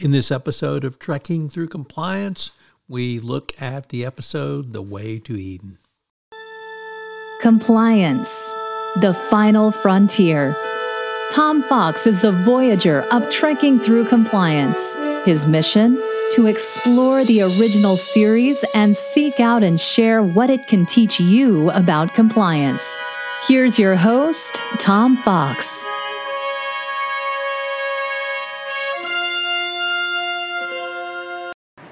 In this episode of Trekking Through Compliance, we look at the episode The Way to Eden. Compliance, the final frontier. Tom Fox is the voyager of trekking through compliance. His mission? To explore the original series and seek out and share what it can teach you about compliance. Here's your host, Tom Fox.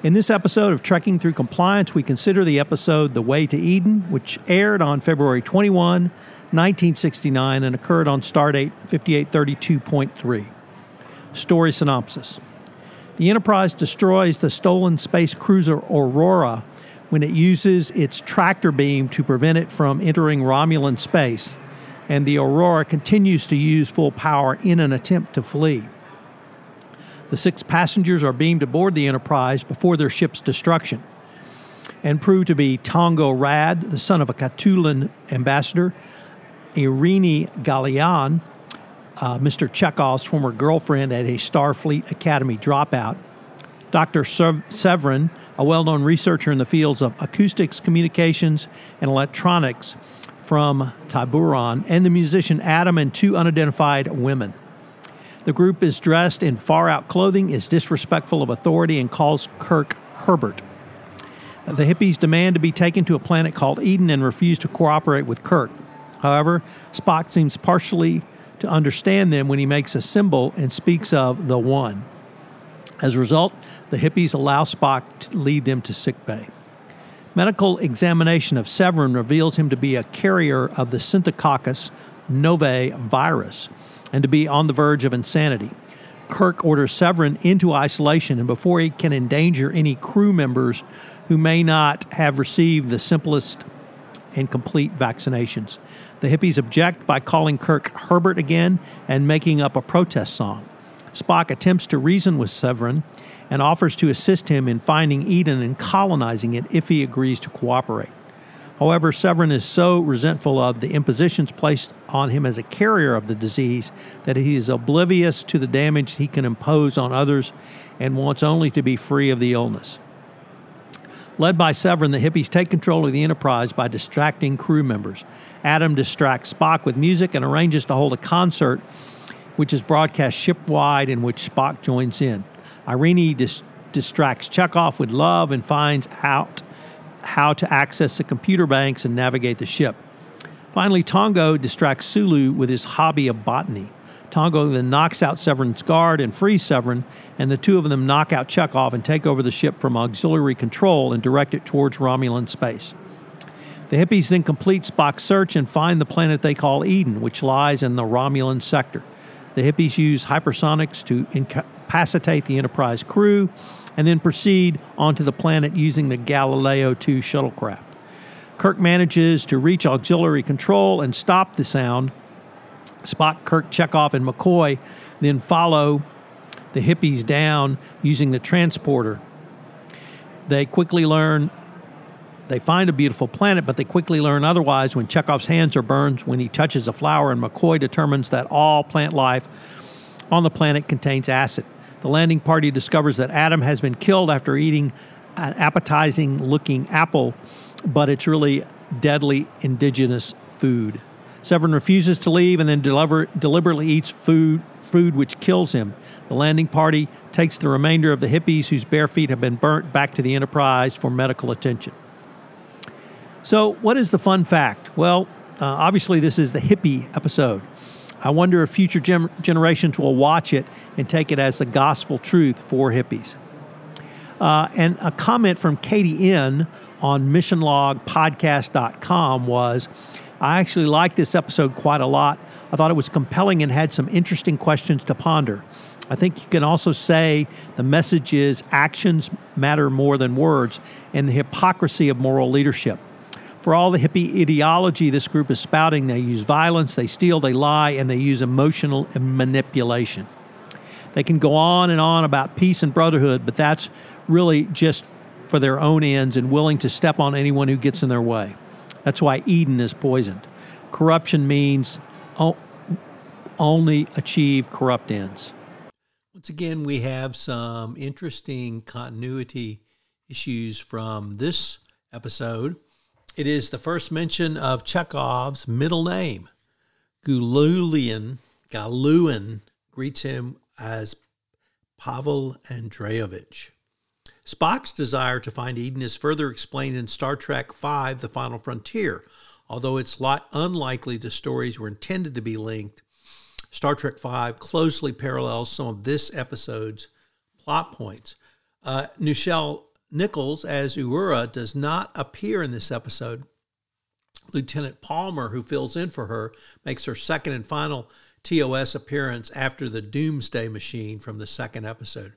In this episode of Trekking Through Compliance, we consider the episode The Way to Eden, which aired on February 21, 1969, and occurred on Stardate 5832.3. Story synopsis The Enterprise destroys the stolen space cruiser Aurora when it uses its tractor beam to prevent it from entering Romulan space, and the Aurora continues to use full power in an attempt to flee. The six passengers are beamed aboard the Enterprise before their ship's destruction and prove to be Tongo Rad, the son of a Catullan ambassador, Irini Galian, uh, Mr. Chekov's former girlfriend at a Starfleet Academy dropout, Dr. Sevrin, a well known researcher in the fields of acoustics, communications, and electronics from Tiburon, and the musician Adam and two unidentified women. The group is dressed in far out clothing, is disrespectful of authority, and calls Kirk Herbert. The hippies demand to be taken to a planet called Eden and refuse to cooperate with Kirk. However, Spock seems partially to understand them when he makes a symbol and speaks of the One. As a result, the hippies allow Spock to lead them to sickbay. Medical examination of Sevrin reveals him to be a carrier of the Synthococcus novae virus, and to be on the verge of insanity. Kirk orders Sevrin into isolation, and before he can endanger any crew members who may not have received the simplest and complete vaccinations. The hippies object by calling Kirk Herbert again and making up a protest song. Spock attempts to reason with Sevrin and offers to assist him in finding Eden and colonizing it if he agrees to cooperate. However, Sevrin is so resentful of the impositions placed on him as a carrier of the disease that he is oblivious to the damage he can impose on others and wants only to be free of the illness. Led by Sevrin, the hippies take control of the Enterprise by distracting crew members. Adam distracts Spock with music and arranges to hold a concert, which is broadcast shipwide, in which Spock joins in. Irini dis- distracts Chekov with love and finds out how to access the computer banks and navigate the ship. Finally, Tongo distracts Sulu with his hobby of botany. Tongo then knocks out Sevrin's guard and frees Sevrin, and the two of them knock out Chekov and take over the ship from auxiliary control and direct it towards Romulan space. The hippies then complete Spock's search and find the planet they call Eden, which lies in the Romulan sector. The hippies use hypersonics to incapacitate the Enterprise crew and then proceed onto the planet using the Galileo 2 shuttlecraft. Kirk manages to reach auxiliary control and stop the sound. Spock, Kirk, Chekov, and McCoy then follow the hippies down using the transporter. They quickly learn they find a beautiful planet, but they quickly learn otherwise when Chekov's hands are burned when he touches a flower, and McCoy determines that all plant life on the planet contains acid. The landing party discovers that Adam has been killed after eating an appetizing looking apple, but it's really deadly indigenous food. Sevrin refuses to leave and then deliver, deliberately eats food, food which kills him. The landing party takes the remainder of the hippies whose bare feet have been burnt back to the Enterprise for medical attention. So, what is the fun fact? Well, uh, obviously, this is the hippie episode. I wonder if future generations will watch it and take it as the gospel truth for hippies. Uh, and a comment from Katie N on missionlogpodcast.com was I actually liked this episode quite a lot. I thought it was compelling and had some interesting questions to ponder. I think you can also say the message is actions matter more than words and the hypocrisy of moral leadership. For all the hippie ideology this group is spouting, they use violence, they steal, they lie, and they use emotional manipulation. They can go on and on about peace and brotherhood, but that's really just for their own ends and willing to step on anyone who gets in their way. That's why Eden is poisoned. Corruption means only achieve corrupt ends. Once again, we have some interesting continuity issues from this episode. It is the first mention of Chekov's middle name. Gululian, Galuin greets him as Pavel Andreevich. Spock's desire to find Eden is further explained in Star Trek V The Final Frontier. Although it's unlikely the stories were intended to be linked, Star Trek V closely parallels some of this episode's plot points. Uh, Nichelle Nichols as Uhura does not appear in this episode. Lieutenant Palmer, who fills in for her, makes her second and final TOS appearance after the Doomsday Machine from the second episode.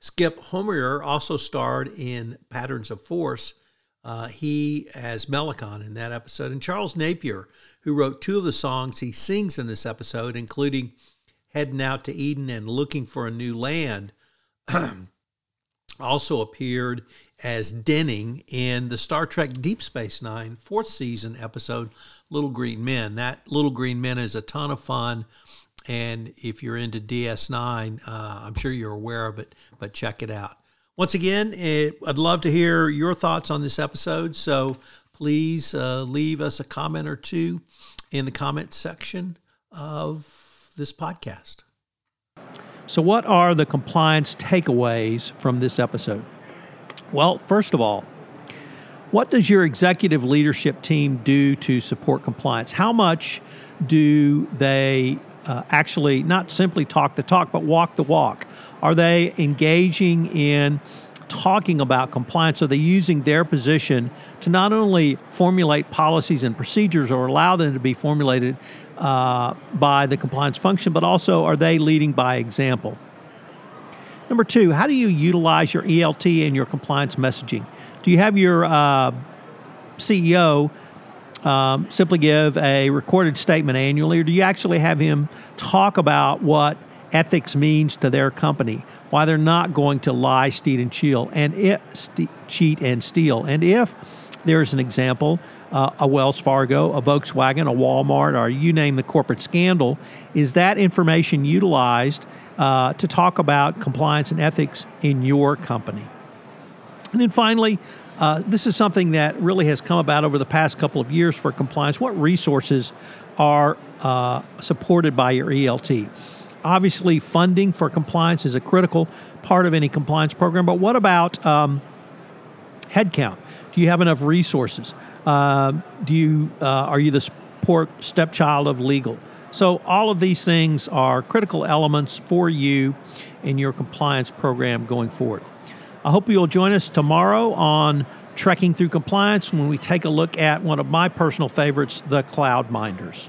Skip Homeier also starred in Patterns of Force. Uh, he as Melakon in that episode. And Charles Napier, who wrote two of the songs he sings in this episode, including Heading Out to Eden and Looking for a New Land, also appeared as Denning in the Star Trek Deep Space Nine fourth season episode, Little Green Men. That Little Green Men is a ton of fun. And if you're into DS9, uh, I'm sure you're aware of it, but check it out. Once again, it, I'd love to hear your thoughts on this episode. So please uh, leave us a comment or two in the comment section of this podcast. So, what are the compliance takeaways from this episode? Well, first of all, what does your executive leadership team do to support compliance? How much do they uh, actually not simply talk the talk, but walk the walk? Are they engaging in talking about compliance? Are they using their position to not only formulate policies and procedures or allow them to be formulated uh, by the compliance function, but also are they leading by example? Number two, how do you utilize your ELT and your compliance messaging? Do you have your uh, CEO um, simply give a recorded statement annually, or do you actually have him talk about what ethics means to their company, why they're not going to lie, cheat, and steal, and it, st- cheat and steal, and if there's an example, uh, a Wells Fargo, a Volkswagen, a Walmart, or you name the corporate scandal, is that information utilized uh, to talk about compliance and ethics in your company? And then finally, uh, this is something that really has come about over the past couple of years for compliance. What resources are uh, supported by your ELT? Obviously, funding for compliance is a critical part of any compliance program, but what about um, headcount? Do you have enough resources? Uh, do you uh, are you the support stepchild of legal? So all of these things are critical elements for you in your compliance program going forward. I hope you'll join us tomorrow on Trekking Through Compliance when we take a look at one of my personal favorites, the Cloud Minders.